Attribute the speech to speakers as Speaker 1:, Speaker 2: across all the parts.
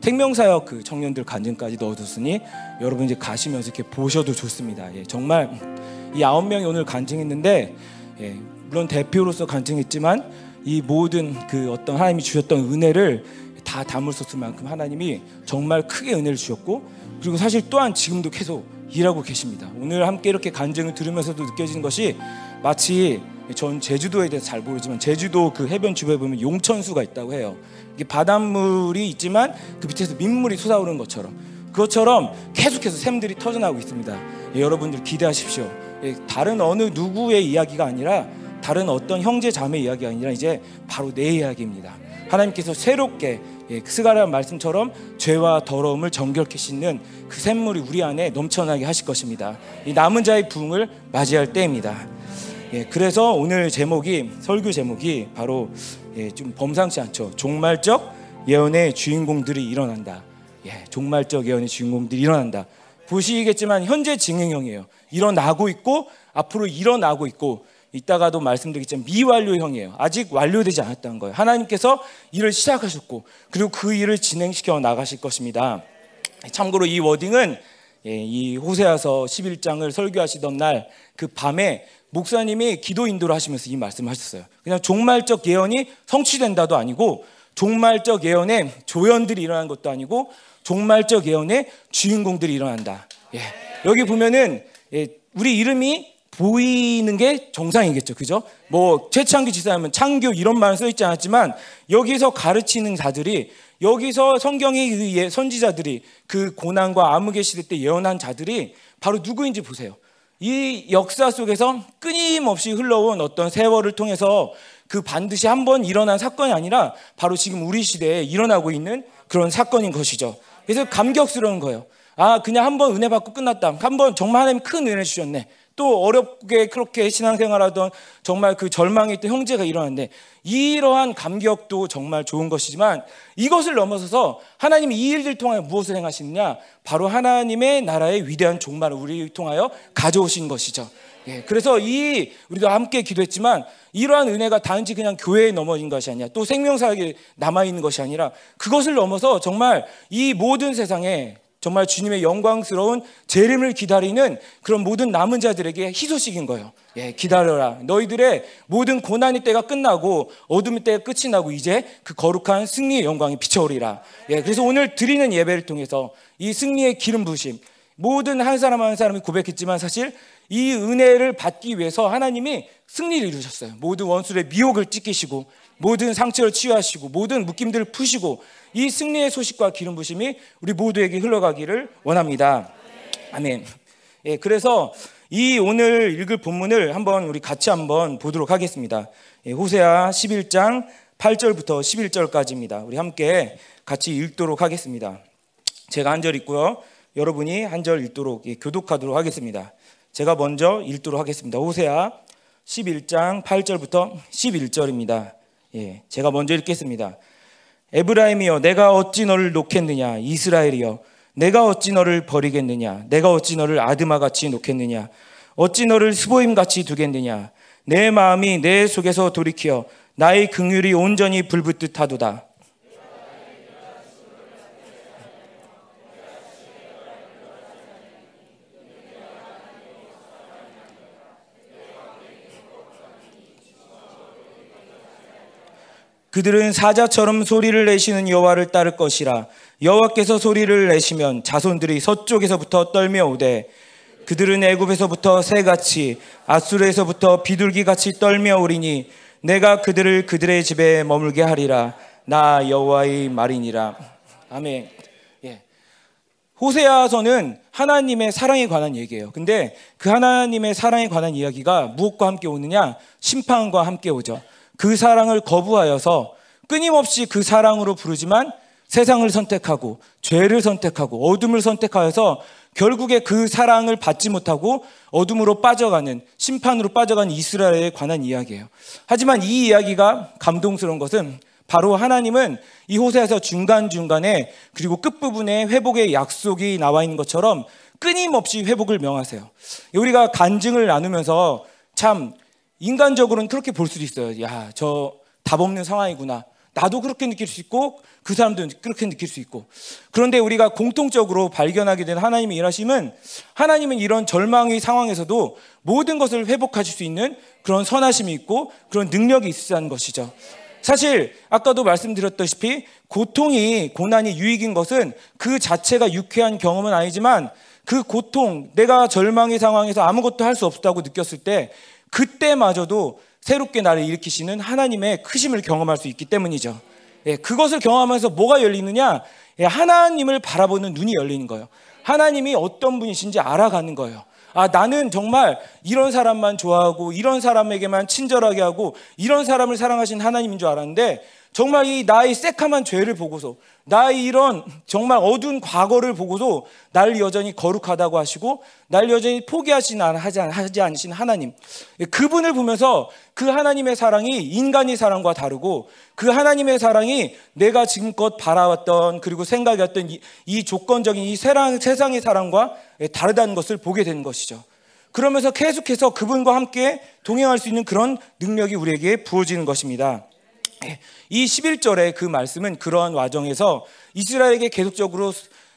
Speaker 1: 생명사역 그 청년들 간증까지 넣어뒀으니 여러분 이제 가시면서 이렇게 보셔도 좋습니다. 예, 정말 이 아홉 명이 오늘 간증했는데 예, 물론 대표로서 간증했지만 이 모든 그 어떤 하나님이 주셨던 은혜를 다 담을 수 없을 만큼 하나님이 정말 크게 은혜를 주셨고 그리고 사실 또한 지금도 계속 일하고 계십니다. 오늘 함께 이렇게 간증을 들으면서도 느껴지는 것이 마치 전 제주도에 대해서 잘 모르지만 제주도 그 해변 주변에 보면 용천수가 있다고 해요. 이게 바닷물이 있지만 그 밑에서 민물이 솟아오르는 것처럼 그것처럼 계속해서 샘들이 터져나오고 있습니다. 예, 여러분들 기대하십시오. 예, 다른 어느 누구의 이야기가 아니라 다른 어떤 형제 자매 이야기가 아니라 이제 바로 내 이야기입니다. 하나님께서 새롭게 예, 스가랴 말씀처럼 죄와 더러움을 정결케 씻는 그 샘물이 우리 안에 넘쳐나게 하실 것입니다. 이 남은 자의 부흥을 맞이할 때입니다. 예, 그래서 오늘 제목이 설교 제목이 바로 예, 좀 범상치 않죠. 종말적 예언의 주인공들이 일어난다. 예, 종말적 예언의 주인공들이 일어난다. 보시겠지만 현재 진행형이에요. 일어나고 있고 앞으로 일어나고 있고 이따가도 말씀드리겠지만 미완료형이에요. 아직 완료되지 않았다는 거예요. 하나님께서 일을 시작하셨고 그리고 그 일을 진행시켜 나가실 것입니다. 참고로 이 워딩은 예, 이 호세아서 11장을 설교하시던 날 그 밤에 목사님이 기도 인도를 하시면서 이 말씀을 하셨어요. 그냥 종말적 예언이 성취된다도 아니고 종말적 예언에 조연들이 일어난 것도 아니고 종말적 예언에 주인공들이 일어난다. 예. 여기 보면은 예, 우리 이름이 보이는 게 정상이겠죠. 그죠? 뭐 최창기 지사하면 창교 이런 말은 써 있지 않았지만 여기서 가르치는 자들이 여기서 성경의 예, 선지자들이 그 고난과 암흑의 시대 때 예언한 자들이 바로 누구인지 보세요. 이 역사 속에서 끊임없이 흘러온 어떤 세월을 통해서 그 반드시 한 번 일어난 사건이 아니라 바로 지금 우리 시대에 일어나고 있는 그런 사건인 것이죠. 그래서 감격스러운 거예요. 아, 그냥 한 번 은혜 받고 끝났다. 한 번 정말 하나님 큰 은혜 주셨네. 또 어렵게 그렇게 신앙생활하던 정말 그 절망에 있던 형제가 일어났는데 이러한 감격도 정말 좋은 것이지만 이것을 넘어서서 하나님이 이 일들 통하여 무엇을 행하시느냐 바로 하나님의 나라의 위대한 종말을 우리 통하여 가져오신 것이죠. 예, 그래서 이 우리도 함께 기도했지만 이러한 은혜가 단지 그냥 교회에 넘어진 것이 아니라 또 생명사역에 남아 있는 것이 아니라 그것을 넘어서 정말 이 모든 세상에 정말 주님의 영광스러운 재림을 기다리는 그런 모든 남은 자들에게 희소식인 거예요. 예, 기다려라. 너희들의 모든 고난의 때가 끝나고 어둠의 때가 끝이 나고 이제 그 거룩한 승리의 영광이 비춰오리라. 예, 그래서 오늘 드리는 예배를 통해서 이 승리의 기름 부심 모든 한 사람 한 사람이 고백했지만 사실 이 은혜를 받기 위해서 하나님이 승리를 이루셨어요. 모든 원수의 미혹을 찢기시고 모든 상처를 치유하시고 모든 묶임들을 푸시고 이 승리의 소식과 기름 부심이 우리 모두에게 흘러가기를 원합니다. 아멘. 예, 그래서 이 오늘 읽을 본문을 한번 우리 같이 한번 보도록 하겠습니다. 예, 호세아 11장 8절부터 11절까지입니다. 우리 함께 같이 읽도록 하겠습니다. 제가 한 절 읽고요. 여러분이 한 절 읽도록 예, 교독하도록 하겠습니다. 제가 먼저 읽도록 하겠습니다. 호세아 11장 8절부터 11절입니다. 예, 제가 먼저 읽겠습니다. 에브라임이여 내가 어찌 너를 놓겠느냐? 이스라엘이여 내가 어찌 너를 버리겠느냐? 내가 어찌 너를 아드마 같이 놓겠느냐? 어찌 너를 스보임 같이 두겠느냐? 내 마음이 내 속에서 돌이켜 나의 긍휼이 온전히 불붙듯 하도다 그들은 사자처럼 소리를 내시는 여호와를 따를 것이라 여호와께서 소리를 내시면 자손들이 서쪽에서부터 떨며 오되 그들은 애굽에서부터 새같이 아수르에서부터 비둘기같이 떨며 오리니 내가 그들을 그들의 집에 머물게 하리라 나 여호와의 말이니라 아멘. 예. 호세아서는 하나님의 사랑에 관한 얘기예요. 근데 그 하나님의 사랑에 관한 이야기가 무엇과 함께 오느냐? 심판과 함께 오죠. 그 사랑을 거부하여서 끊임없이 그 사랑으로 부르지만 세상을 선택하고 죄를 선택하고 어둠을 선택하여서 결국에 그 사랑을 받지 못하고 어둠으로 빠져가는 심판으로 빠져가는 이스라엘에 관한 이야기예요. 하지만 이 이야기가 감동스러운 것은 바로 하나님은 이 호세에서 중간중간에 그리고 끝부분에 회복의 약속이 나와 있는 것처럼 끊임없이 회복을 명하세요. 우리가 간증을 나누면서 참 인간적으로는 그렇게 볼 수도 있어요. 야, 저 답 없는 상황이구나. 나도 그렇게 느낄 수 있고 그 사람도 그렇게 느낄 수 있고 그런데 우리가 공통적으로 발견하게 된 하나님의 일하심은 하나님은 이런 절망의 상황에서도 모든 것을 회복하실 수 있는 그런 선하심이 있고 그런 능력이 있으시다는 것이죠. 사실 아까도 말씀드렸다시피 고통이 고난이 유익인 것은 그 자체가 유쾌한 경험은 아니지만 그 고통 내가 절망의 상황에서 아무것도 할 수 없다고 느꼈을 때 그때마저도 새롭게 나를 일으키시는 하나님의 크심을 경험할 수 있기 때문이죠. 예, 그것을 경험하면서 뭐가 열리느냐? 예, 하나님을 바라보는 눈이 열리는 거예요. 하나님이 어떤 분이신지 알아가는 거예요. 아, 나는 정말 이런 사람만 좋아하고 이런 사람에게만 친절하게 하고 이런 사람을 사랑하신 하나님인 줄 알았는데 정말 이 나의 새카만 죄를 보고서 나의 이런 정말 어두운 과거를 보고도 날 여전히 거룩하다고 하시고 날 여전히 포기하지 하지 않으신 하나님 그분을 보면서 그 하나님의 사랑이 인간의 사랑과 다르고 그 하나님의 사랑이 내가 지금껏 바라왔던 그리고 생각했던 이, 이 조건적인 이 세상, 세상의 사랑과 다르다는 것을 보게 되는 것이죠. 그러면서 계속해서 그분과 함께 동행할 수 있는 그런 능력이 우리에게 부어지는 것입니다. 이 11절의 그 말씀은 그러한 와정에서 이스라엘에게 계속적으로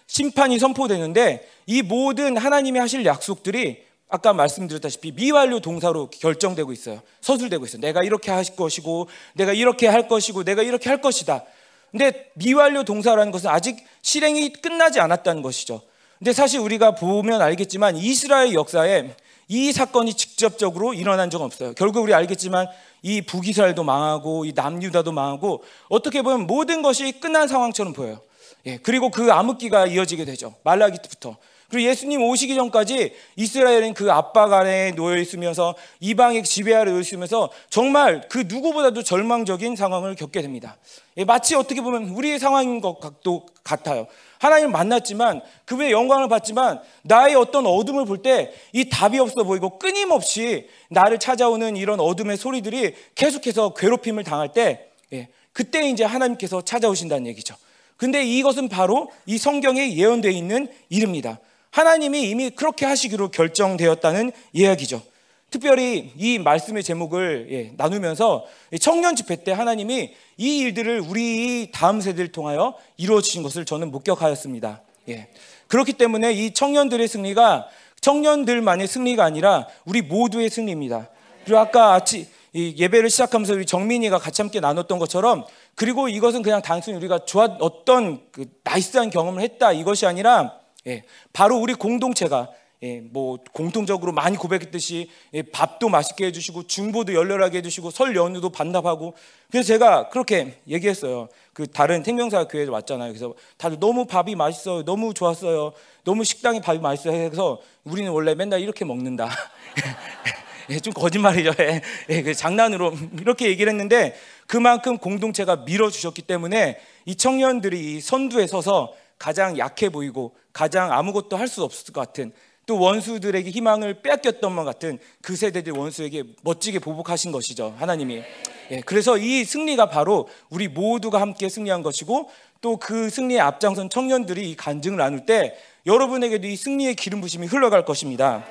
Speaker 1: 심판이 선포되는데 이 모든 하나님이 하실 약속들이 아까 말씀드렸다시피 미완료 동사로 결정되고 있어요. 서술되고 있어요. 내가 이렇게 하실 것이고, 내가 이렇게 할 것이고, 내가 이렇게 할 것이다. 근데 미완료 동사라는 것은 아직 실행이 끝나지 않았다는 것이죠. 근데 사실 우리가 보면 알겠지만 이스라엘 역사에 이 사건이 직접적으로 일어난 적은 없어요. 결국 우리 알겠지만 이 북이스라엘도 망하고 이 남유다도 망하고 어떻게 보면 모든 것이 끝난 상황처럼 보여요. 예, 그리고 그 암흑기가 이어지게 되죠. 말라기 부터 그리고 예수님 오시기 전까지 이스라엘은 그 압박 아래 놓여 있으면서 이방의 지배 아래 놓여 있으면서 정말 그 누구보다도 절망적인 상황을 겪게 됩니다. 예, 마치 어떻게 보면 우리의 상황인 것도 같아요. 하나님을 만났지만 그분의 영광을 받지만 나의 어떤 어둠을 볼 때 이 답이 없어 보이고 끊임없이 나를 찾아오는 이런 어둠의 소리들이 계속해서 괴롭힘을 당할 때 예, 그때 이제 하나님께서 찾아오신다는 얘기죠. 근데 이것은 바로 이 성경에 예언되어 있는 일입니다. 하나님이 이미 그렇게 하시기로 결정되었다는 이야기죠. 특별히 이 말씀의 제목을 예, 나누면서 청년 집회 때 하나님이 이 일들을 우리 다음 세대를 통하여 이루어지신 것을 저는 목격하였습니다. 예. 그렇기 때문에 이 청년들의 승리가 청년들만의 승리가 아니라 우리 모두의 승리입니다. 그리고 아까 아치 예배를 시작하면서 우리 정민이가 같이 함께 나눴던 것처럼 그리고 이것은 그냥 단순히 우리가 좋아 어떤 그 나이스한 경험을 했다 이것이 아니라 예, 바로 우리 공동체가 예, 뭐 공통적으로 많이 고백했듯이 예, 밥도 맛있게 해주시고 중보도 열렬하게 해주시고 설 연휴도 반납하고 그래서 제가 그렇게 얘기했어요. 그 다른 생명사 교회에 왔잖아요. 그래서 다들 너무 밥이 맛있어요. 너무 좋았어요. 너무 식당에 밥이 맛있어요. 해서 우리는 원래 맨날 이렇게 먹는다. 예, 좀 거짓말이죠. 예, 예, 그 장난으로 이렇게 얘기를 했는데 그만큼 공동체가 밀어주셨기 때문에 이 청년들이 이 선두에 서서 가장 약해 보이고 가장 아무것도 할 수 없을 것 같은 또 원수들에게 희망을 빼앗겼던 것 같은 그 세대들 원수에게 멋지게 보복하신 것이죠 하나님이. 예, 그래서 이 승리가 바로 우리 모두가 함께 승리한 것이고 또 그 승리의 앞장선 청년들이 이 간증을 나눌 때 여러분에게도 이 승리의 기름 부심이 흘러갈 것입니다.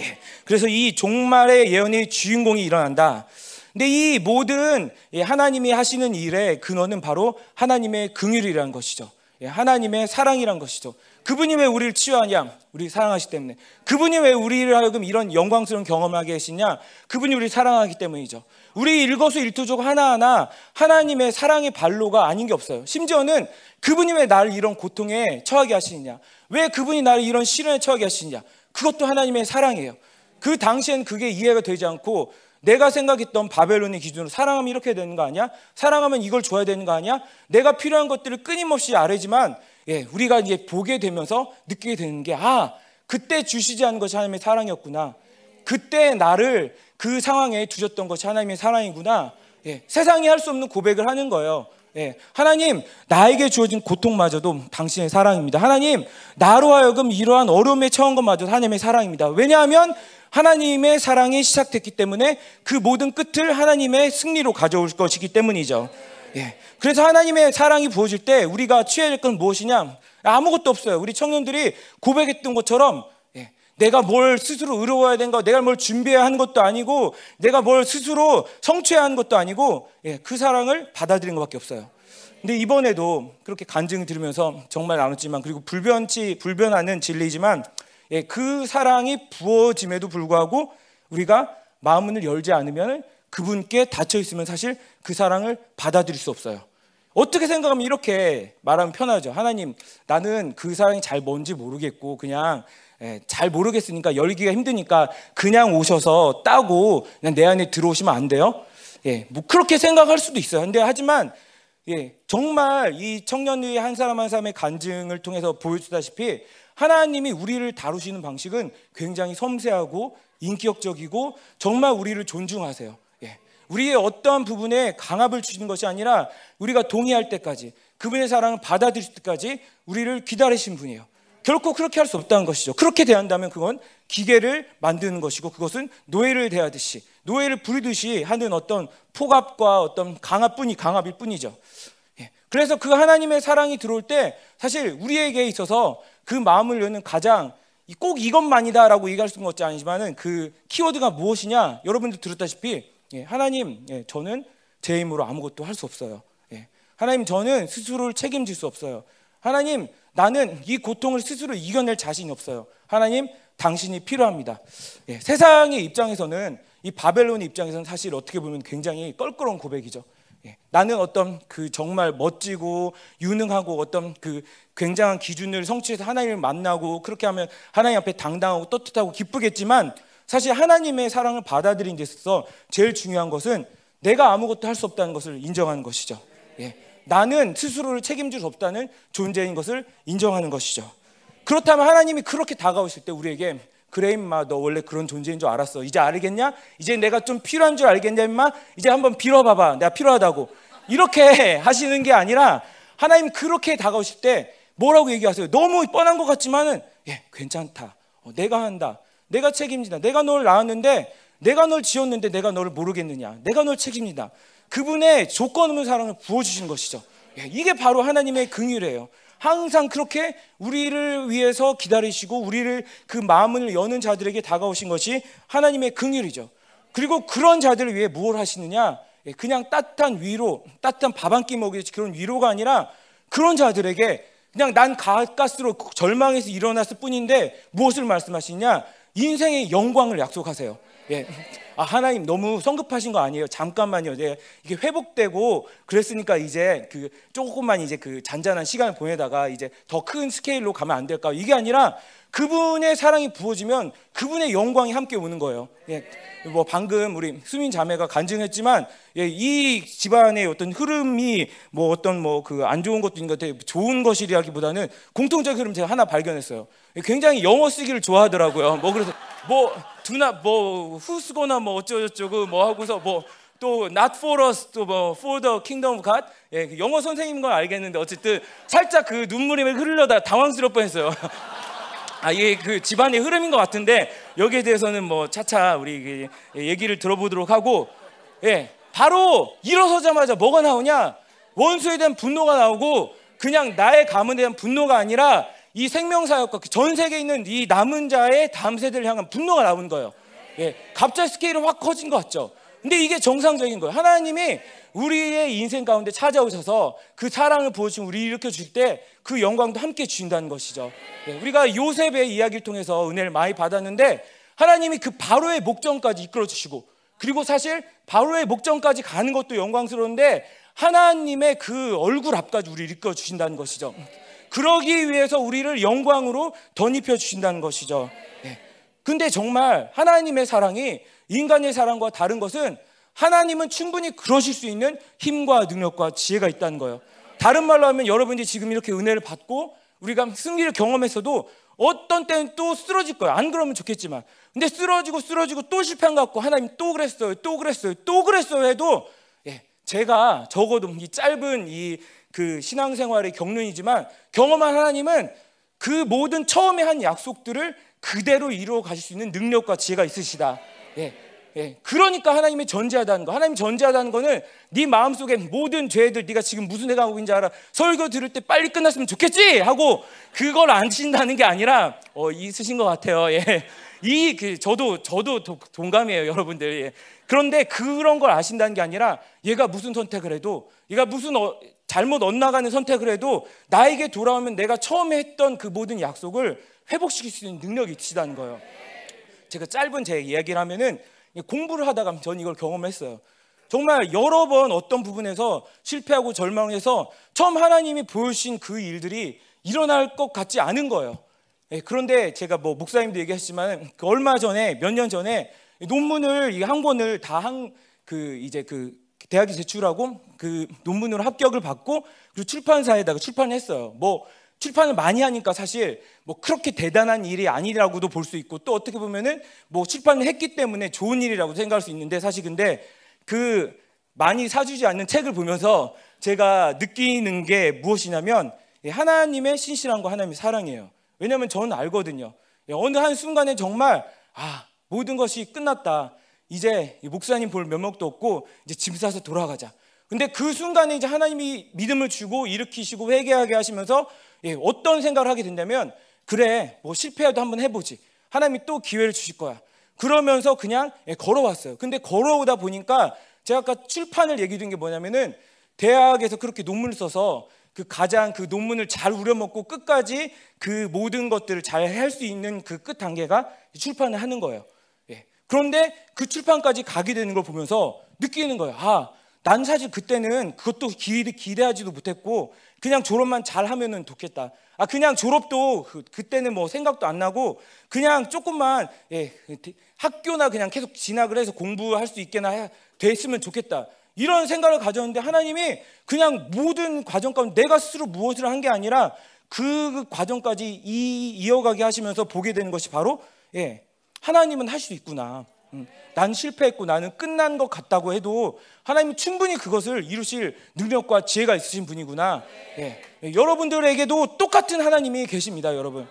Speaker 1: 예, 그래서 이 종말의 예언의 주인공이 일어난다. 근데 이 모든 하나님이 하시는 일의 근원은 바로 하나님의 긍휼이라는 것이죠. 예, 하나님의 사랑이란 것이죠 그분이 왜 우리를 치유하냐? 우리 사랑하시기 때문에. 그분이 왜 우리를 하여금 이런 영광스러운 경험을 하게 하시냐? 그분이 우리를 사랑하기 때문이죠. 우리 일거수 일투족 하나하나 하나님의 사랑의 발로가 아닌 게 없어요. 심지어는 그분이 왜 나를 이런 고통에 처하게 하시느냐? 왜 그분이 나를 이런 시련에 처하게 하시느냐? 그것도 하나님의 사랑이에요. 그 당시엔 그게 이해가 되지 않고 내가 생각했던 바벨론의 기준으로 사랑하면 이렇게 되는 거 아니야? 사랑하면 이걸 줘야 되는 거 아니야? 내가 필요한 것들을 끊임없이 아뢰지만 예, 우리가 이제 보게 되면서 느끼게 되는 게 아, 그때 주시지 않은 것이 하나님의 사랑이었구나. 그때 나를 그 상황에 두셨던 것이 하나님의 사랑이구나. 예, 세상이 할 수 없는 고백을 하는 거예요. 예, 하나님, 나에게 주어진 고통마저도 당신의 사랑입니다. 하나님, 나로 하여금 이러한 어려움에 처한 것마저도 하나님의 사랑입니다. 왜냐하면 하나님의 사랑이 시작됐기 때문에 그 모든 끝을 하나님의 승리로 가져올 것이기 때문이죠. 예. 그래서 하나님의 사랑이 부어질 때 우리가 취해야 될 건 무엇이냐? 아무것도 없어요. 우리 청년들이 고백했던 것처럼 예. 내가 뭘 스스로 의로워야 거, 내가 뭘 준비해야 하는 것도 아니고, 내가 뭘 스스로 성취해야 하는 것도 아니고, 예, 그 사랑을 받아들인 것밖에 없어요. 근데 이번에도 그렇게 간증을 들으면서 정말 나눴지만, 그리고 불변치, 불변하는 진리지만, 예, 그 사랑이 부어짐에도 불구하고 우리가 마음을 열지 않으면 그분께 닫혀 있으면 사실 그 사랑을 받아들일 수 없어요. 어떻게 생각하면 이렇게 말하면 편하죠. 하나님, 나는 그 사랑이 잘 뭔지 모르겠고 그냥 예, 잘 모르겠으니까 열기가 힘드니까 그냥 오셔서 따고 그냥 내 안에 들어오시면 안 돼요? 예, 뭐 그렇게 생각할 수도 있어요. 근데 하지만 예, 정말 이 청년의 한 사람 한 사람의 간증을 통해서 보여주다시피 하나님이 우리를 다루시는 방식은 굉장히 섬세하고 인격적이고 정말 우리를 존중하세요. 예, 우리의 어떠한 부분에 강압을 주시는 것이 아니라 우리가 동의할 때까지 그분의 사랑을 받아들일 때까지 우리를 기다리신 분이에요. 결코 그렇게 할 수 없다는 것이죠. 그렇게 대한다면 그건 기계를 만드는 것이고 그것은 노예를 대하듯이 노예를 부리듯이 하는 어떤 폭압과 어떤 강압뿐이 강압일 뿐이죠. 예. 그래서 그 하나님의 사랑이 들어올 때 사실 우리에게 있어서 그 마음을 여는 가장 꼭 이것만이다라고 얘기할 수는 없지 아니지만은 그 키워드가 무엇이냐 여러분들 들었다시피 예, 하나님 예, 저는 제 힘으로 아무것도 할 수 없어요. 예, 하나님 저는 스스로를 책임질 수 없어요. 하나님 나는 이 고통을 스스로 이겨낼 자신이 없어요. 하나님, 당신이 필요합니다. 예, 세상의 입장에서는 이 바벨론의 입장에서는 사실 어떻게 보면 굉장히 껄끄러운 고백이죠. 예, 나는 어떤 그 정말 멋지고 유능하고 어떤 그 굉장한 기준을 성취해서 하나님을 만나고 그렇게 하면 하나님 앞에 당당하고 떳떳하고 기쁘겠지만 사실 하나님의 사랑을 받아들인 데 있어서 제일 중요한 것은 내가 아무것도 할 수 없다는 것을 인정하는 것이죠. 예. 나는 스스로를 책임질 수 없다는 존재인 것을 인정하는 것이죠. 그렇다면 하나님이 그렇게 다가오실 때 우리에게 그래 임마 너 원래 그런 존재인 줄 알았어. 이제 알겠냐? 이제 내가 좀 필요한 줄 알겠냐 임마? 이제 한번 빌어봐봐. 내가 필요하다고. 이렇게 하시는 게 아니라 하나님 그렇게 다가오실 때 뭐라고 얘기하세요? 너무 뻔한 것 같지만은 예 괜찮다. 어, 내가 한다. 내가 책임진다. 내가 널 낳았는데 내가 널 지었는데 내가 너를 모르겠느냐? 내가 널 책임진다. 그분의 조건 없는 사랑을 부어주신 것이죠. 예, 이게 바로 하나님의 긍휼이에요. 항상 그렇게 우리를 위해서 기다리시고 우리를 그 마음을 여는 자들에게 다가오신 것이 하나님의 긍휼이죠. 그리고 그런 자들을 위해 무엇 하시느냐? 예, 그냥 따뜻한 위로, 따뜻한 밥 한 끼 먹이듯이 그런 위로가 아니라 그런 자들에게 그냥 난 가까스로 절망해서 일어났을 뿐인데 무엇을 말씀하시냐? 인생의 영광을 약속하세요. 예. 아, 하나님 너무 성급하신 거 아니에요? 잠깐만요. 네, 이게 회복되고 그랬으니까 이제 그 조금만 이제 그 잔잔한 시간을 보내다가 이제 더 큰 스케일로 가면 안 될까? 이게 아니라 그분의 사랑이 부어지면 그분의 영광이 함께 오는 거예요. 예. 뭐 방금 우리 수민 자매가 간증했지만 예, 이 집안의 어떤 흐름이 뭐 어떤 뭐 그 안 좋은 것도 있는 것 같아요. 좋은 것이라기보다는 공통적 흐름 제가 하나 발견했어요. 굉장히 영어 쓰기를 좋아하더라고요. 뭐 그래서 뭐 두나 뭐 후스거나 뭐 어쩌고저쩌고 뭐 하고서 뭐 또 not for us 또뭐 for the kingdom of God 예, 그 영어 선생님인 건 알겠는데 어쨌든 살짝 그 눈물이 흐르려다 당황스러울 뻔했어요. 아 이게 그 집안의 흐름인 것 같은데 여기에 대해서는 뭐 차차 우리 얘기를 들어보도록 하고 예 바로 일어서자마자 뭐가 나오냐 원수에 대한 분노가 나오고 그냥 나의 가문에 대한 분노가 아니라 이 생명사역과 그전 세계에 있는 이 남은 자의 다음 세대를 향한 분노가 나오는 거예요. 예, 갑자기 스케일이 확 커진 것 같죠. 근데 이게 정상적인 거예요. 하나님이 우리의 인생 가운데 찾아오셔서 그 사랑을 보여주시고 우리 일으켜 주실 때그 영광도 함께 주신다는 것이죠. 예, 우리가 요셉의 이야기를 통해서 은혜를 많이 받았는데 하나님이 그 바로의 목전까지 이끌어 주시고 그리고 사실 바로의 목전까지 가는 것도 영광스러운데 하나님의 그 얼굴 앞까지 우리 이끌어 주신다는 것이죠. 그러기 위해서 우리를 영광으로 덧입혀 주신다는 것이죠. 네. 근데 정말 하나님의 사랑이 인간의 사랑과 다른 것은 하나님은 충분히 그러실 수 있는 힘과 능력과 지혜가 있다는 거예요. 다른 말로 하면 여러분이 지금 이렇게 은혜를 받고 우리가 승리를 경험했어도 어떤 때는 또 쓰러질 거예요. 안 그러면 좋겠지만. 근데 쓰러지고 쓰러지고 또 실패한 것 같고 하나님 또 그랬어요. 또 그랬어요. 또 그랬어요 해도 예, 제가 적어도 이 짧은 이 그 신앙생활의 경륜이지만 경험한 하나님은 그 모든 처음에 한 약속들을 그대로 이루어 가실 수 있는 능력과 지혜가 있으시다. 예. 예. 그러니까 하나님이 전제하다는 거. 하나님이 전제하다는 거는 네 마음속에 모든 죄들 네가 지금 무슨 애가 하고 있는지 알아. 설교 들을 때 빨리 끝났으면 좋겠지 하고 그걸 안 친다는 게 아니라 어, 있으신 것 같아요. 예. 이 그 저도 저도 도- 동감이에요, 여러분들. 예. 그런데 그런 걸 아신다는 게 아니라 얘가 무슨 선택을 해도 얘가 무슨 어, 잘못 엇나가는 선택을 해도 나에게 돌아오면 내가 처음에 했던 그 모든 약속을 회복시킬 수 있는 능력이 있으시다는 거예요. 제가 짧은 제 이야기를 하면은 공부를 하다가 전 이걸 경험했어요. 정말 여러 번 어떤 부분에서 실패하고 절망해서 처음 하나님이 보여주신 그 일들이 일어날 것 같지 않은 거예요. 예, 그런데 제가 뭐 목사님도 얘기했지만 그 얼마 전에 몇 년 전에 논문을 이 한 권을 다 한 그 이제 그 대학에 제출하고 그 논문으로 합격을 받고 그리고 출판사에다가 출판했어요. 뭐 출판을 많이 하니까 사실 뭐 그렇게 대단한 일이 아니라고도 볼 수 있고 또 어떻게 보면은 뭐 출판을 했기 때문에 좋은 일이라고 생각할 수 있는데 사실 근데 그 많이 사주지 않는 책을 보면서 제가 느끼는 게 무엇이냐면 예, 하나님의 신실함과 하나님의 사랑이에요. 왜냐하면 저는 알거든요. 예, 어느 한 순간에 정말 아 모든 것이 끝났다. 이제 이 목사님 볼 면목도 없고 이제 짐 싸서 돌아가자. 근데 그 순간에 이제 하나님이 믿음을 주고 일으키시고 회개하게 하시면서 예, 어떤 생각을 하게 된다면 그래 뭐 실패해도 한번 해보지. 하나님이 또 기회를 주실 거야. 그러면서 그냥 예, 걸어왔어요. 근데 걸어오다 보니까 제가 아까 출판을 얘기 드린 게 뭐냐면은 대학에서 그렇게 논문을 써서 그 가장 그 논문을 잘 우려먹고 끝까지 그 모든 것들을 잘 할 수 있는 그 끝 단계가 출판을 하는 거예요. 예. 그런데 그 출판까지 가게 되는 걸 보면서 느끼는 거예요. 아, 난 사실 그때는 그것도 기대, 기대하지도 못했고 그냥 졸업만 잘 하면은 좋겠다. 아, 그냥 졸업도 그, 그때는 뭐 생각도 안 나고 그냥 조금만 예, 학교나 그냥 계속 진학을 해서 공부할 수 있게나 해- 됐으면 좋겠다. 이런 생각을 가졌는데 하나님이 그냥 모든 과정 가운데 내가 스스로 무엇을 한 게 아니라 그 과정까지 이, 이어가게 하시면서 보게 되는 것이 바로 예, 하나님은 할 수 있구나. 음, 난 실패했고 나는 끝난 것 같다고 해도 하나님이 충분히 그것을 이루실 능력과 지혜가 있으신 분이구나. 예, 예, 여러분들에게도 똑같은 하나님이 계십니다, 여러분.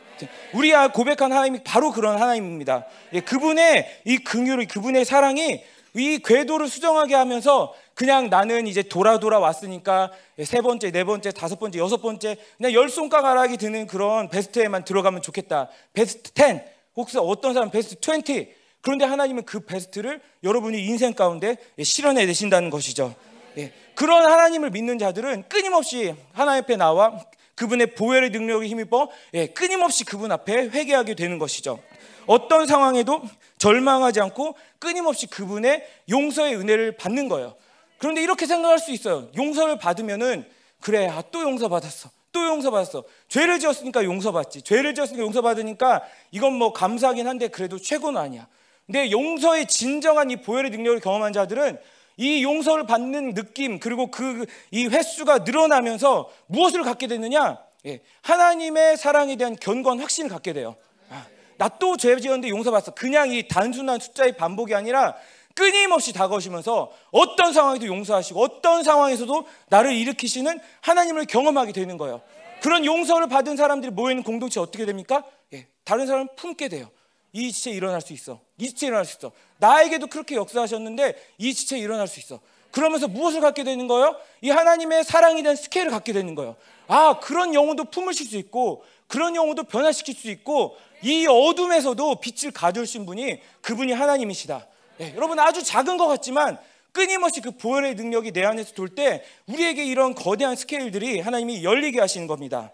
Speaker 1: 우리 고백한 하나님이 바로 그런 하나님입니다. 예, 그분의 이 긍휼이 그분의 사랑이 이 궤도를 수정하게 하면서 그냥 나는 이제 돌아 돌아 왔으니까 세 번째, 네 번째, 다섯 번째, 여섯 번째 그냥 열 손가락이 드는 그런 베스트에만 들어가면 좋겠다. 베스트 10 혹시 어떤 사람 베스트 20 그런데 하나님은 그 베스트를 여러분이 인생 가운데 실현해 내신다는 것이죠. 예. 그런 하나님을 믿는 자들은 끊임없이 하나님 앞에 나와 그분의 보혈의 능력에 힘입어 예, 끊임없이 그분 앞에 회개하게 되는 것이죠. 어떤 상황에도 절망하지 않고 끊임없이 그분의 용서의 은혜를 받는 거예요. 그런데 이렇게 생각할 수 있어요. 용서를 받으면은 그래, 아, 또 용서받았어. 또 용서받았어. 죄를 지었으니까 용서받지. 죄를 지었으니까 용서받으니까 이건 뭐 감사하긴 한데 그래도 최고는 아니야. 근데 용서의 진정한 이 보혈의 능력을 경험한 자들은 이 용서를 받는 느낌 그리고 그 이 횟수가 늘어나면서 무엇을 갖게 되느냐? 예, 하나님의 사랑에 대한 견고한 확신을 갖게 돼요. 아, 나또 죄 지었는데 용서받았어. 그냥 이 단순한 숫자의 반복이 아니라 끊임없이 다가오시면서 어떤 상황에도 용서하시고 어떤 상황에서도 나를 일으키시는 하나님을 경험하게 되는 거예요. 그런 용서를 받은 사람들이 모이는 공동체 어떻게 됩니까? 예, 다른 사람을 품게 돼요. 이 지체 일어날 수 있어. 이 지체 일어날 수 있어. 나에게도 그렇게 역사하셨는데 이 지체 일어날 수 있어. 그러면서 무엇을 갖게 되는 거예요? 이 하나님의 사랑에 대한 스케일을 갖게 되는 거예요. 아, 그런 영혼도 품으실 수 있고 그런 영혼도 변화시킬 수 있고 이 어둠에서도 빛을 가져오신 분이 그분이 하나님이시다. 예, 여러분 아주 작은 것 같지만 끊임없이 그 보혈의 능력이 내 안에서 돌 때 우리에게 이런 거대한 스케일들이 하나님이 열리게 하시는 겁니다.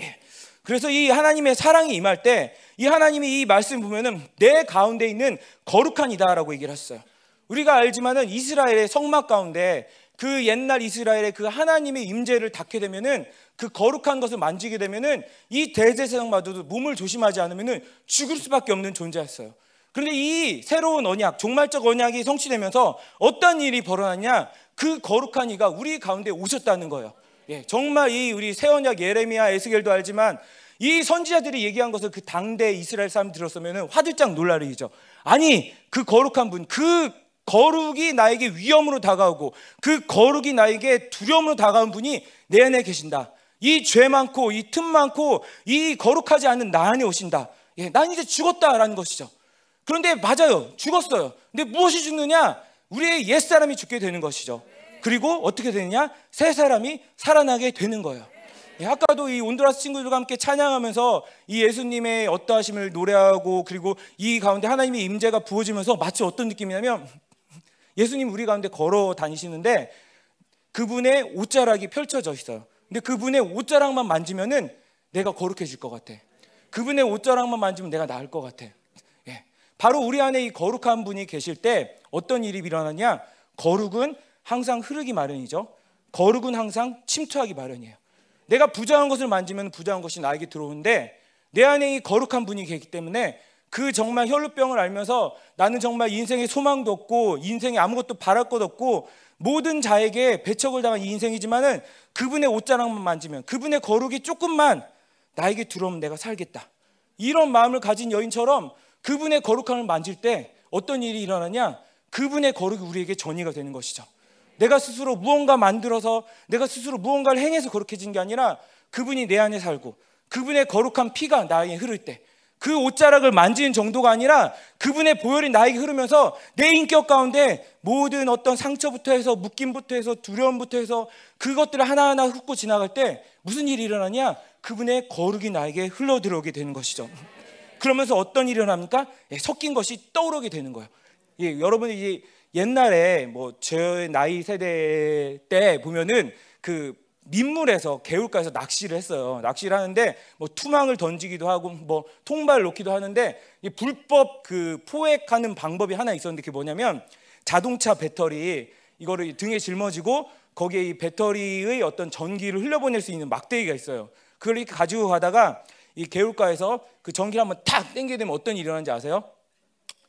Speaker 1: 예, 그래서 이 하나님의 사랑이 임할 때 이 하나님이 이 말씀 보면은 내 가운데 있는 거룩한 이다라고 얘기를 했어요. 우리가 알지만은 이스라엘의 성막 가운데 그 옛날 이스라엘의 그 하나님의 임재를 닿게 되면은 그 거룩한 것을 만지게 되면은 이 대제사장마저도 몸을 조심하지 않으면은 죽을 수밖에 없는 존재였어요. 그런데 이 새로운 언약, 종말적 언약이 성취되면서 어떤 일이 벌어났냐? 그 거룩한 이가 우리 가운데 오셨다는 거예요. 예, 정말 이 우리 새 언약 예레미야, 에스겔도 알지만 이 선지자들이 얘기한 것을 그 당대 이스라엘 사람 들었으면 화들짝 놀라리죠. 아니 그 거룩한 분, 그 거룩이 나에게 위험으로 다가오고 그 거룩이 나에게 두려움으로 다가온 분이 내 안에 계신다. 이 죄 많고 이 틈 많고 이 거룩하지 않은 나 안에 오신다. 예, 난 이제 죽었다라는 것이죠. 그런데 맞아요. 죽었어요. 근데 무엇이 죽느냐? 우리의 옛사람이 죽게 되는 것이죠. 그리고 어떻게 되느냐? 새 사람이 살아나게 되는 거예요. 예, 아까도 이 온두라스 친구들과 함께 찬양하면서 이 예수님의 어떠하심을 노래하고 그리고 이 가운데 하나님의 임재가 부어지면서 마치 어떤 느낌이냐면 예수님 우리 가운데 걸어 다니시는데 그분의 옷자락이 펼쳐져 있어요. 근데 그분의 옷자락만 만지면은 내가 거룩해질 것 같아. 그분의 옷자락만 만지면 내가 나을 것 같아. 예. 바로 우리 안에 이 거룩한 분이 계실 때 어떤 일이 일어나냐? 거룩은 항상 흐르기 마련이죠. 거룩은 항상 침투하기 마련이에요. 내가 부정한 것을 만지면 부정한 것이 나에게 들어오는데 내 안에 이 거룩한 분이 계기 때문에 그 정말 혈루병을 알면서 나는 정말 인생에 소망도 없고 인생에 아무것도 바랄 것 없고 모든 자에게 배척을 당한 이 인생이지만은 그분의 옷자락만 만지면 그분의 거룩이 조금만 나에게 들어오면 내가 살겠다. 이런 마음을 가진 여인처럼 그분의 거룩함을 만질 때 어떤 일이 일어나냐? 그분의 거룩이 우리에게 전이가 되는 것이죠. 내가 스스로 무언가 만들어서 내가 스스로 무언가를 행해서 거룩해진 게 아니라 그분이 내 안에 살고 그분의 거룩한 피가 나에게 흐를 때 그 옷자락을 만지는 정도가 아니라 그분의 보혈이 나에게 흐르면서 내 인격 가운데 모든 어떤 상처부터 해서 묶임부터 해서 두려움부터 해서 그것들을 하나하나 훑고 지나갈 때 무슨 일이 일어나냐? 그분의 거룩이 나에게 흘러 들어오게 되는 것이죠. 그러면서 어떤 일이 일어납니까? 예, 섞인 것이 떠오르게 되는 거예요. 예, 여러분이 이제 옛날에 뭐 제 나이 세대 때 보면은 그 민물에서 개울가에서 낚시를 했어요. 낚시를 하는데 뭐 투망을 던지기도 하고 뭐 통발 놓기도 하는데 이 불법 그 포획하는 방법이 하나 있었는데 그게 뭐냐면 자동차 배터리 이거를 등에 짊어지고 거기에 이 배터리의 어떤 전기를 흘려보낼 수 있는 막대기가 있어요. 그걸 이렇게 가지고 가다가 이 개울가에서 그 전기를 한번 탁 당기게 되면 어떤 일이 일어나는지 아세요?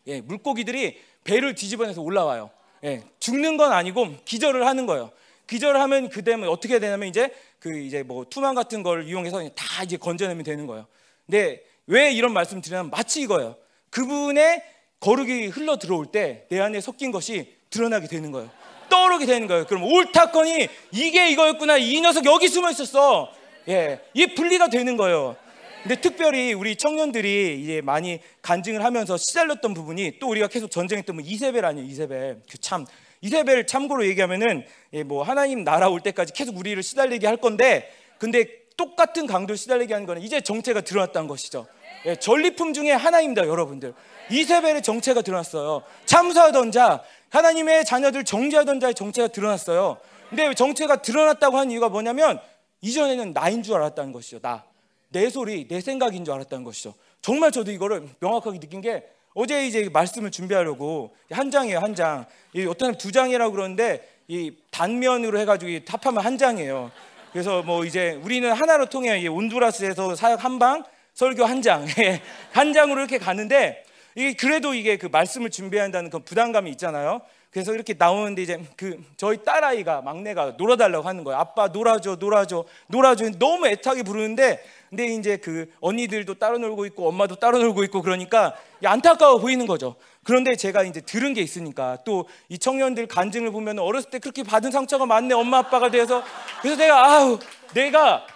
Speaker 1: 예, 물고기들이 배를 뒤집어내서 올라와요. 예, 죽는 건 아니고 기절을 하는 거예요. 기절을 하면 그 되면 어떻게 되냐면 이제 그 이제 뭐 투망 같은 걸 이용해서 다 이제 건져내면 되는 거예요. 근데 왜 이런 말씀 드리냐면 마치 이거예요. 그분의 거룩이 흘러 들어올 때 내 안에 섞인 것이 드러나게 되는 거예요. 떠오르게 되는 거예요. 그럼 옳다거니 이게 이거였구나. 이 녀석 여기 숨어 있었어. 예, 이게 분리가 되는 거예요. 근데 특별히 우리 청년들이 이제 많이 간증을 하면서 시달렸던 부분이 또 우리가 계속 전쟁했던 뭐 이세벨 아니에요 이세벨. 그 참 이세벨 참고로 얘기하면은 예, 뭐 하나님 나라 올 때까지 계속 우리를 시달리게 할 건데 근데 똑같은 강도를 시달리게 하는 거는 이제 정체가 드러났다는 것이죠. 예, 전리품 중에 하나입니다 여러분들. 이세벨의 정체가 드러났어요. 참수하던 자 하나님의 자녀들 정죄하던 자의 정체가 드러났어요. 근데 정체가 드러났다고 한 이유가 뭐냐면 이전에는 나인 줄 알았다는 것이죠 나 내 소리, 내 생각인 줄 알았다는 것이죠. 정말 저도 이거를 명확하게 느낀 게 어제 이제 말씀을 준비하려고 한 장이에요, 한 장. 이 어떤 두 장이라고 그러는데 이 단면으로 해가지고 합하면 한 장이에요. 그래서 뭐 이제 우리는 하나로 통해 이 온두라스에서 사역 한 방, 설교 한 장, 한 장으로 이렇게 가는데 이게 그래도 이게 그 말씀을 준비한다는 그 부담감이 있잖아요. 그래서 이렇게 나오는데 이제 그 저희 딸아이가 막내가 놀아달라고 하는 거예요. 아빠 놀아줘, 놀아줘, 놀아줘. 너무 애타게 부르는데 근데 이제 그 언니들도 따로 놀고 있고 엄마도 따로 놀고 있고 그러니까 안타까워 보이는 거죠. 그런데 제가 이제 들은 게 있으니까 또 이 청년들 간증을 보면 어렸을 때 그렇게 받은 상처가 많네 엄마 아빠가 돼서 그래서 내가 아우 내가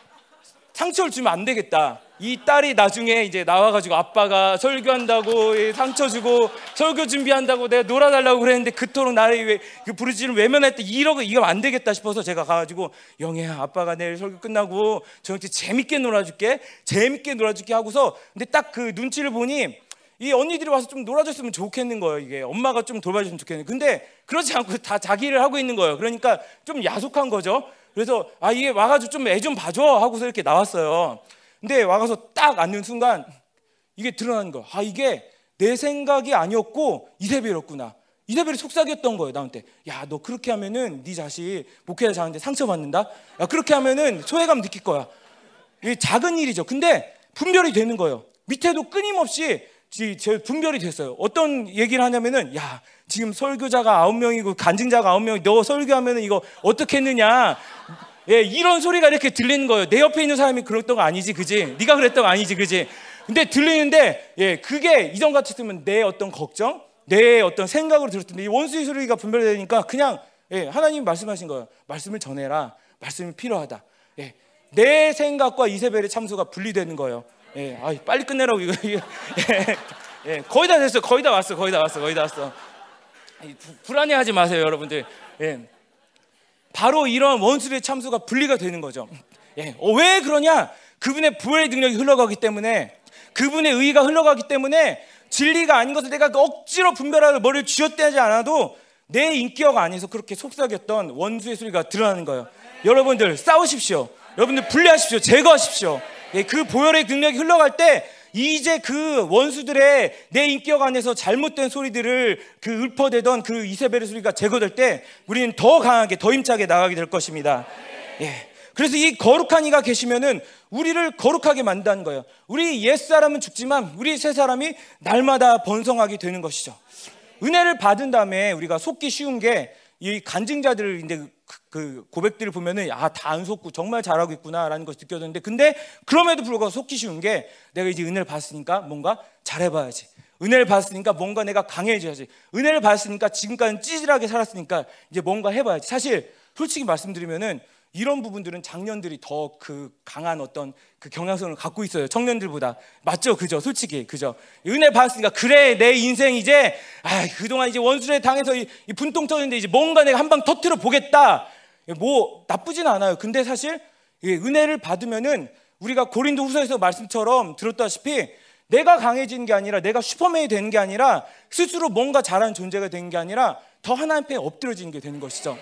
Speaker 1: 상처를 주면 안 되겠다. 이 딸이 나중에 이제 나와가지고 아빠가 설교한다고 상처 주고 설교 준비한다고 내가 놀아달라고 그랬는데 그토록 나를 왜, 그 부르짖을 외면할 때 이러고 이거 안 되겠다 싶어서 제가 가가지고 영애야 아빠가 내일 설교 끝나고 저한테 재밌게 놀아줄게 재밌게 놀아줄게 하고서 근데 딱 그 눈치를 보니 이 언니들이 와서 좀 놀아줬으면 좋겠는 거예요 이게. 엄마가 좀 돌봐줬으면 좋겠는 근데 그렇지 않고 다 자기 일을 하고 있는 거예요. 그러니까 좀 야속한 거죠. 그래서 아 이게 와가지고 좀 애좀 봐줘. 하고서 이렇게 나왔어요 근데 와가서 딱 앉는 순간 이게 드러나는 거야. 아 이게 내 생각이 아니었고 이세벨이었구나. 이세벨이 속삭였던 거예요 나한테. 야 너 그렇게 하면은 네 자식 목회자 자한테 상처받는다. 야 그렇게 하면은 소외감 느낄 거야. 이게 작은 일이죠. 근데 분별이 되는 거예요. 밑에도 끊임없이 제 분별이 됐어요. 어떤 얘기를 하냐면은 야 지금 설교자가 아홉 명이고 간증자가 아홉 명이 너 설교하면은 이거 어떻게 했느냐. 예, 이런 소리가 이렇게 들리는 거예요. 내 옆에 있는 사람이 그랬던 거 아니지, 그지? 네가 그랬던 거 아니지, 그지? 근데 들리는데, 예, 그게 이전 같았으면 내 어떤 걱정, 내 어떤 생각으로 들을 텐데 이 원수의 소리가 분별되니까 그냥 예, 하나님 말씀하신 거예요. 말씀을 전해라. 말씀이 필요하다. 예, 내 생각과 이세벨의 참소가 분리되는 거예요. 예, 아, 빨리 끝내라고 이거. 이거. 예, 예, 거의 다 됐어. 거의 다 왔어. 거의 다 왔어. 거의 다 왔어. 불안해하지 마세요, 여러분들. 예. 바로 이런 원수의 참수가 분리가 되는 거죠. 예. 어, 왜 그러냐? 그분의 부활의 능력이 흘러가기 때문에 그분의 의가 흘러가기 때문에 진리가 아닌 것을 내가 억지로 분별하고 머리를 쥐어떼지 않아도 내 인기어가 아니서 그렇게 속삭였던 원수의 소리가 드러나는 거예요. 여러분들 싸우십시오. 여러분들 분리하십시오. 제거하십시오. 예, 그 보혈의 능력이 흘러갈 때 이제 그 원수들의 내 인격 안에서 잘못된 소리들을 그 읊어대던 그 이세벨의 소리가 제거될 때 우리는 더 강하게 더 힘차게 나가게 될 것입니다. 예. 그래서 이 거룩한 이가 계시면은 우리를 거룩하게 만든다는 거예요. 우리 옛 사람은 죽지만 우리 새 사람이 날마다 번성하게 되는 것이죠. 은혜를 받은 다음에 우리가 속기 쉬운 게 이 간증자들을 이제 그, 그 고백들을 보면은 아 다 안 속고 정말 잘하고 있구나라는 것을 느껴졌는데 근데 그럼에도 불구하고 속기 쉬운 게 내가 이제 은혜를 받았으니까 뭔가 잘해봐야지. 은혜를 받았으니까 뭔가 내가 강해져야지. 은혜를 받았으니까 지금까지는 찌질하게 살았으니까 이제 뭔가 해봐야지. 사실 솔직히 말씀드리면은 이런 부분들은 장년들이 더 그 강한 어떤 그 경향성을 갖고 있어요. 청년들보다. 맞죠? 그죠? 솔직히. 그죠? 은혜 받았으니까 그래 내 인생 이제 아, 그동안 이제 원수에 당해서 이, 이 분통 터졌는데 이제 뭔가 내가 한 방 터트려 보겠다. 뭐 나쁘진 않아요. 근데 사실 은혜를 받으면은 우리가 고린도 후서에서 말씀처럼 들었다시피 내가 강해지는 게 아니라 내가 슈퍼맨이 되는 게 아니라 스스로 뭔가 잘하는 존재가 되는 게 아니라 더 하나님 앞에 엎드려지는 게 되는 것이죠.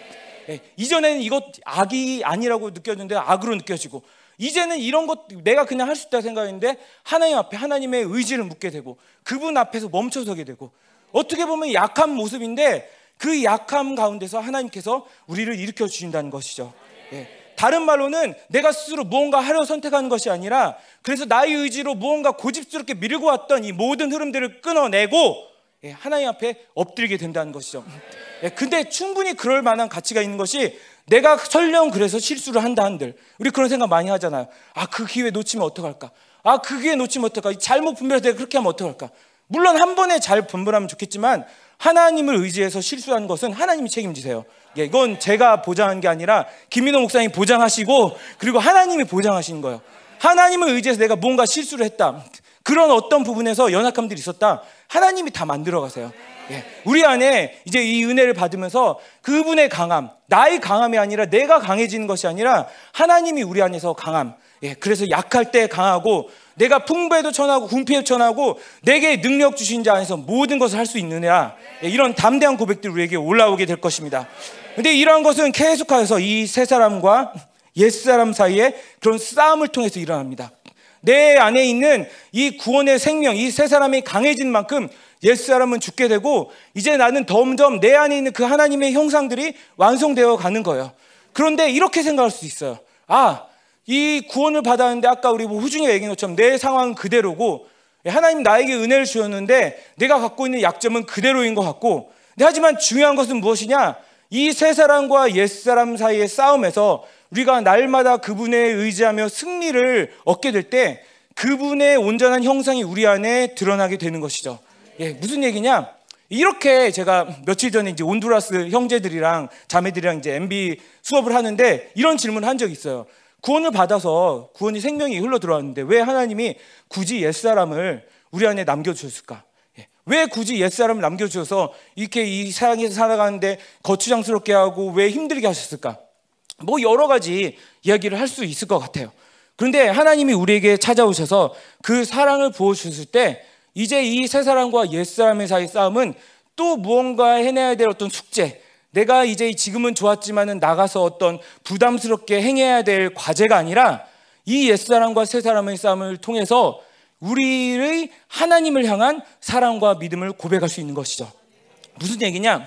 Speaker 1: 예, 이전에는 이것 악이 아니라고 느꼈는데 악으로 느껴지고 이제는 이런 것 내가 그냥 할 수 있다 생각했는데 하나님 앞에 하나님의 의지를 묻게 되고 그분 앞에서 멈춰서게 되고 어떻게 보면 약한 모습인데 그 약함 가운데서 하나님께서 우리를 일으켜 주신다는 것이죠. 예. 다른 말로는 내가 스스로 무언가 하려 선택하는 것이 아니라 그래서 나의 의지로 무언가 고집스럽게 밀고 왔던 이 모든 흐름들을 끊어내고 예, 하나님 앞에 엎드리게 된다는 것이죠. 예, 근데 충분히 그럴 만한 가치가 있는 것이 내가 설령 그래서 실수를 한다 한들 우리 그런 생각 많이 하잖아요. 아, 그 기회 놓치면 어떡할까? 아, 그 기회 놓치면 어떡할까? 잘못 분별해서 내가 그렇게 하면 어떡할까? 물론 한 번에 잘 분별하면 좋겠지만 하나님을 의지해서 실수한 것은 하나님이 책임지세요. 예, 이건 제가 보장한 게 아니라 김민호 목사님이 보장하시고 그리고 하나님이 보장하시는 거예요. 하나님을 의지해서 내가 뭔가 실수를 했다. 그런 어떤 부분에서 연약함들이 있었다. 하나님이 다 만들어 가세요. 예. 우리 안에 이제 이 은혜를 받으면서 그분의 강함, 나의 강함이 아니라 내가 강해지는 것이 아니라 하나님이 우리 안에서 강함. 예. 그래서 약할 때 강하고 내가 풍부에도 천하고 궁피에도 천하고 내게 능력 주신 자 안에서 모든 것을 할 수 있느냐. 예. 이런 담대한 고백들이 우리에게 올라오게 될 것입니다. 근데 이러한 것은 계속해서 이 세 사람과 옛 사람 사이에 그런 싸움을 통해서 일어납니다. 내 안에 있는 이 구원의 생명, 이 세 사람이 강해진 만큼 옛 사람은 죽게 되고 이제 나는 점점 내 안에 있는 그 하나님의 형상들이 완성되어 가는 거예요. 그런데 이렇게 생각할 수 있어요. 아, 이 구원을 받았는데 아까 우리 뭐 후중이가 얘기한 것처럼 내 상황은 그대로고 하나님 나에게 은혜를 주었는데 내가 갖고 있는 약점은 그대로인 것 같고 하지만 중요한 것은 무엇이냐? 이 세 사람과 옛 사람 사이의 싸움에서 우리가 날마다 그분에 의지하며 승리를 얻게 될 때 그분의 온전한 형상이 우리 안에 드러나게 되는 것이죠. 예, 무슨 얘기냐? 이렇게 제가 며칠 전에 이제 온두라스 형제들이랑 자매들이랑 이제 MB 수업을 하는데 이런 질문을 한 적이 있어요. 구원을 받아서 구원이 생명이 흘러 들어왔는데 왜 하나님이 굳이 옛사람을 우리 안에 남겨주셨을까? 예, 왜 굳이 옛사람을 남겨주셔서 이렇게 이 세상에서 살아가는데 거추장스럽게 하고 왜 힘들게 하셨을까? 뭐 여러 가지 이야기를 할 수 있을 것 같아요. 그런데 하나님이 우리에게 찾아오셔서 그 사랑을 부어주셨을 때 이제 이세 사람과 옛 사람의 사이 싸움은 또 무언가 해내야 될 어떤 숙제, 내가 이제 지금은 좋았지만은 나가서 어떤 부담스럽게 행해야 될 과제가 아니라 이 옛 사람과 새 사람의 싸움을 통해서 우리의 하나님을 향한 사랑과 믿음을 고백할 수 있는 것이죠. 무슨 얘기냐?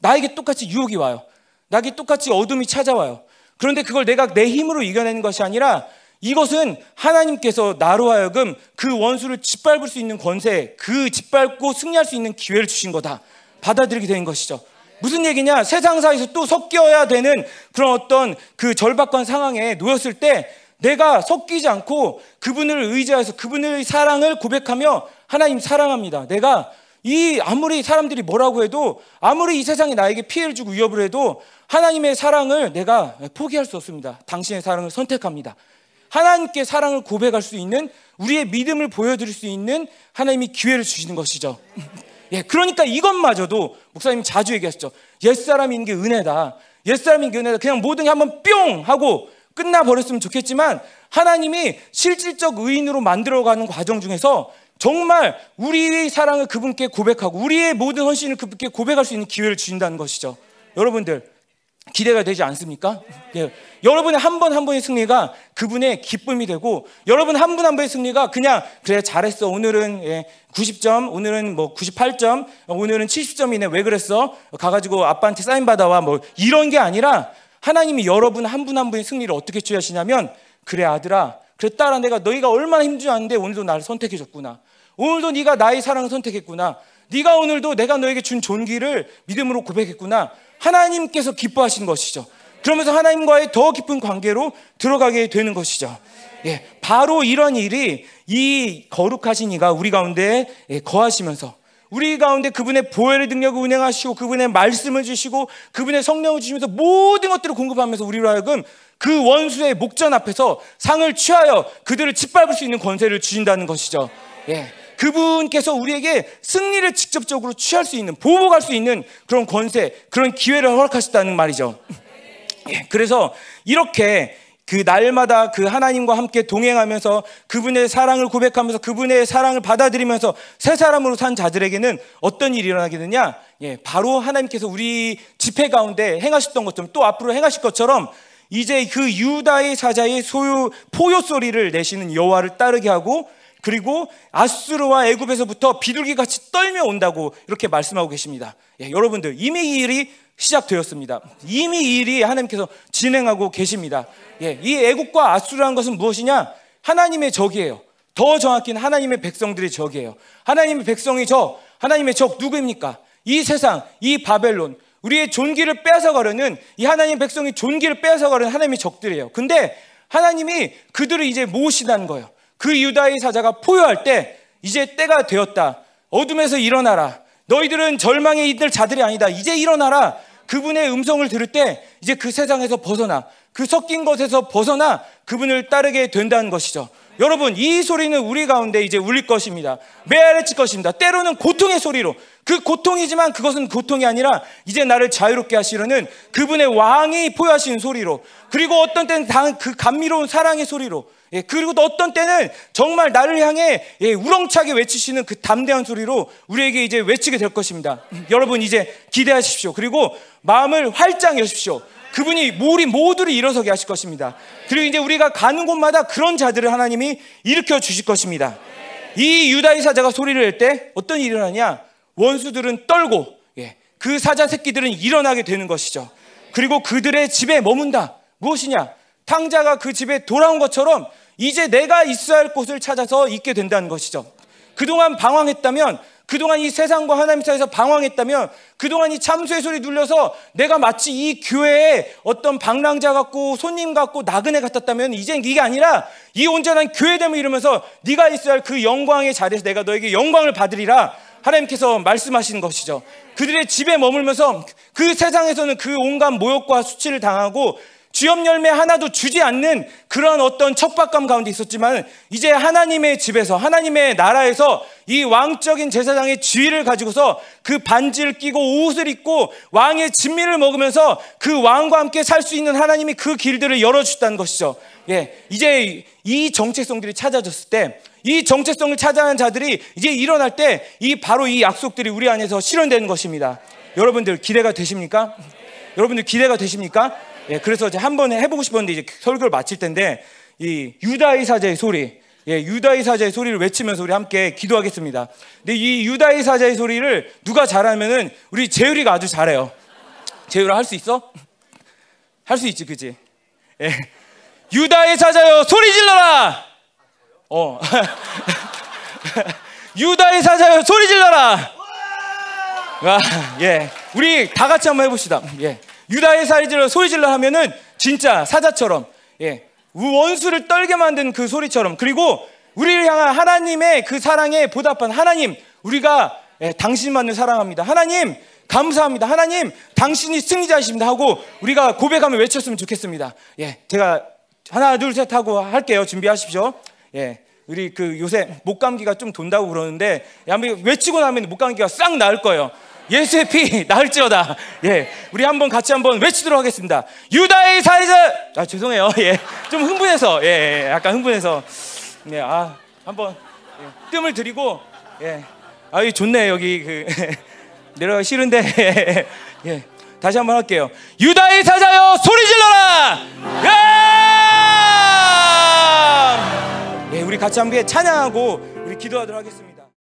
Speaker 1: 나에게 똑같이 유혹이 와요. 나에게 똑같이 어둠이 찾아와요. 그런데 그걸 내가 내 힘으로 이겨내는 것이 아니라 이것은 하나님께서 나로 하여금 그 원수를 짓밟을 수 있는 권세, 그 짓밟고 승리할 수 있는 기회를 주신 거다. 받아들이게 된 것이죠. 무슨 얘기냐? 세상사에서 또 섞여야 되는 그런 어떤 그 절박한 상황에 놓였을 때 내가 섞이지 않고 그분을 의지해서 그분의 사랑을 고백하며 하나님 사랑합니다. 내가 이 아무리 사람들이 뭐라고 해도 아무리 이 세상이 나에게 피해를 주고 위협을 해도 하나님의 사랑을 내가 포기할 수 없습니다. 당신의 사랑을 선택합니다. 하나님께 사랑을 고백할 수 있는 우리의 믿음을 보여드릴 수 있는 하나님이 기회를 주시는 것이죠. 예, 그러니까 이것마저도 목사님이 자주 얘기하셨죠. 옛사람인 게 은혜다. 옛사람인 게 은혜다. 그냥 모든 게 한번 뿅 하고 끝나 버렸으면 좋겠지만 하나님이 실질적 의인으로 만들어가는 과정 중에서 정말 우리의 사랑을 그분께 고백하고 우리의 모든 헌신을 그분께 고백할 수 있는 기회를 주신다는 것이죠. 여러분들 기대가 되지 않습니까? 예. 여러분의 한 번한 번의 승리가 그분의 기쁨이 되고 여러분 한 분한 분의 승리가 그냥 그래 잘했어 오늘은 예, 90점 오늘은 뭐 98점 오늘은 70점이네 왜 그랬어 가가지고 아빠한테 사인 받아와 뭐 이런 게 아니라 하나님이 여러분 한 분 한 분의 승리를 어떻게 취하시냐면 그래 아들아 그래 딸아 내가 너희가 얼마나 힘들었는데 오늘도 나를 선택해 줬구나 오늘도 네가 나의 사랑을 선택했구나 네가 오늘도 내가 너에게 준 존귀를 믿음으로 고백했구나 하나님께서 기뻐하신 것이죠. 그러면서 하나님과의 더 깊은 관계로 들어가게 되는 것이죠. 예, 바로 이런 일이 이 거룩하신 이가 우리 가운데 예, 거하시면서 우리 가운데 그분의 보혈의 능력을 운행하시고 그분의 말씀을 주시고 그분의 성령을 주시면서 모든 것들을 공급하면서 우리로 하여금 그 원수의 목전 앞에서 상을 취하여 그들을 짓밟을 수 있는 권세를 주신다는 것이죠. 예. 그분께서 우리에게 승리를 직접적으로 취할 수 있는 보복할 수 있는 그런 권세 그런 기회를 허락하셨다는 말이죠. 예, 그래서 이렇게 그 날마다 그 하나님과 함께 동행하면서 그분의 사랑을 고백하면서 그분의 사랑을 받아들이면서 새 사람으로 산 자들에게는 어떤 일이 일어나게 되냐? 예, 바로 하나님께서 우리 집회 가운데 행하셨던 것처럼 또 앞으로 행하실 것처럼 이제 그 유다의 사자의 소유 포효 소리를 내시는 여호와를 따르게 하고 그리고 아수르와 애굽에서부터 비둘기 같이 떨며 온다고 이렇게 말씀하고 계십니다. 예, 여러분들 이미 이 일이 시작되었습니다. 이미 이 일이 하나님께서 진행하고 계십니다. 예, 이 애국과 아수르라는 것은 무엇이냐? 하나님의 적이에요. 더 정확히는 하나님의 백성들의 적이에요. 하나님의 백성이 적, 하나님의 적 누구입니까? 이 세상, 이 바벨론, 우리의 존귀를 빼앗아가려는 이 하나님 백성이 존귀를 빼앗아가려는 하나님의 적들이에요. 근데 하나님이 그들을 이제 모으시다는 거예요. 그 유다의 사자가 포효할 때 이제 때가 되었다. 어둠에서 일어나라. 너희들은 절망에 있들 자들이 아니다. 이제 일어나라. 그분의 음성을 들을 때 이제 그 세상에서 벗어나 그 섞인 것에서 벗어나 그분을 따르게 된다는 것이죠. 여러분 이 소리는 우리 가운데 이제 울릴 것입니다. 메아리칠 것입니다. 때로는 고통의 소리로 그 고통이지만 그것은 고통이 아니라 이제 나를 자유롭게 하시려는 그분의 왕이 포효하시는 소리로 그리고 어떤 때는 그 감미로운 사랑의 소리로 예, 그리고 또 어떤 때는 정말 나를 향해 예, 우렁차게 외치시는 그 담대한 소리로 우리에게 이제 외치게 될 것입니다. 여러분 이제 기대하십시오. 그리고 마음을 활짝 여십시오. 그분이 우리 모두를 일어서게 하실 것입니다. 그리고 이제 우리가 가는 곳마다 그런 자들을 하나님이 일으켜 주실 것입니다. 이 유다의 사자가 소리를 낼 때 어떤 일이 일어나냐? 원수들은 떨고 예, 그 사자 새끼들은 일어나게 되는 것이죠. 그리고 그들의 집에 머문다. 무엇이냐? 탕자가 그 집에 돌아온 것처럼 이제 내가 있어야 할 곳을 찾아서 있게 된다는 것이죠. 그동안 방황했다면 그동안 이 세상과 하나님 사이에서 방황했다면 그동안 이 참수의 소리 눌려서 내가 마치 이 교회에 어떤 방랑자 같고 손님 같고 나그네 같았다면 이젠 이게 아니라 이 온전한 교회됨을 이루면서 네가 있어야 할 그 영광의 자리에서 내가 너에게 영광을 받으리라 하나님께서 말씀하시는 것이죠. 그들의 집에 머물면서 그 세상에서는 그 온갖 모욕과 수치를 당하고 주엽 열매 하나도 주지 않는 그런 어떤 척박감 가운데 있었지만 이제 하나님의 집에서 하나님의 나라에서 이 왕적인 제사장의 지위를 가지고서 그 반지를 끼고 옷을 입고 왕의 진미를 먹으면서 그 왕과 함께 살 수 있는 하나님이 그 길들을 열어주셨다는 것이죠. 예, 이제 이 정체성들이 찾아졌을 때이 정체성을 찾아낸 자들이 이제 일어날 때 이 바로 이 약속들이 우리 안에서 실현되는 것입니다. 여러분들 기대가 되십니까? 여러분들 기대가 되십니까? 예, 그래서 이제 한번 해보고 싶었는데 이제 설교를 마칠 텐데 이 유다의 사자의 소리, 예, 유다의 사자의 소리를 외치면서 우리 함께 기도하겠습니다. 근데 이 유다의 사자의 소리를 누가 잘하면은 우리 재율이가 아주 잘해요. 재율아 할 수 있어? 할 수 있지, 그지? 예. 유다의 사자여 소리 질러라. 어. 유다의 사자여 소리 질러라. 와, 예. 우리 다 같이 한번 해봅시다. 예. 유다의 사이즈를 소리 질러 하면은 진짜 사자처럼 예, 원수를 떨게 만든 그 소리처럼 그리고 우리를 향한 하나님의 그 사랑에 보답한 하나님 우리가 예, 당신만을 사랑합니다. 하나님 감사합니다. 하나님 당신이 승리자이십니다 하고 우리가 고백하며 외쳤으면 좋겠습니다. 예, 제가 하나 둘 셋 하고 할게요. 준비하십시오. 예. 우리 그 요새 목감기가 좀 돈다고 그러는데 외치고 나면 목감기가 싹 나을 거예요. 예수의 피 나을지어다. 예, 우리 한번 같이 한번 외치도록 하겠습니다. 유다의 살인자. 아 죄송해요. 예, 좀 흥분해서 예, 예, 약간 흥분해서 예, 아 한번 예, 뜸을 들이고 예, 아이 좋네 여기 그 내려가 싫은데 예, 다시 한번 할게요. 유다의 사자여 소리 질러라. 예! 예, 우리 같이 함께 찬양하고 우리 기도하도록 하겠습니다.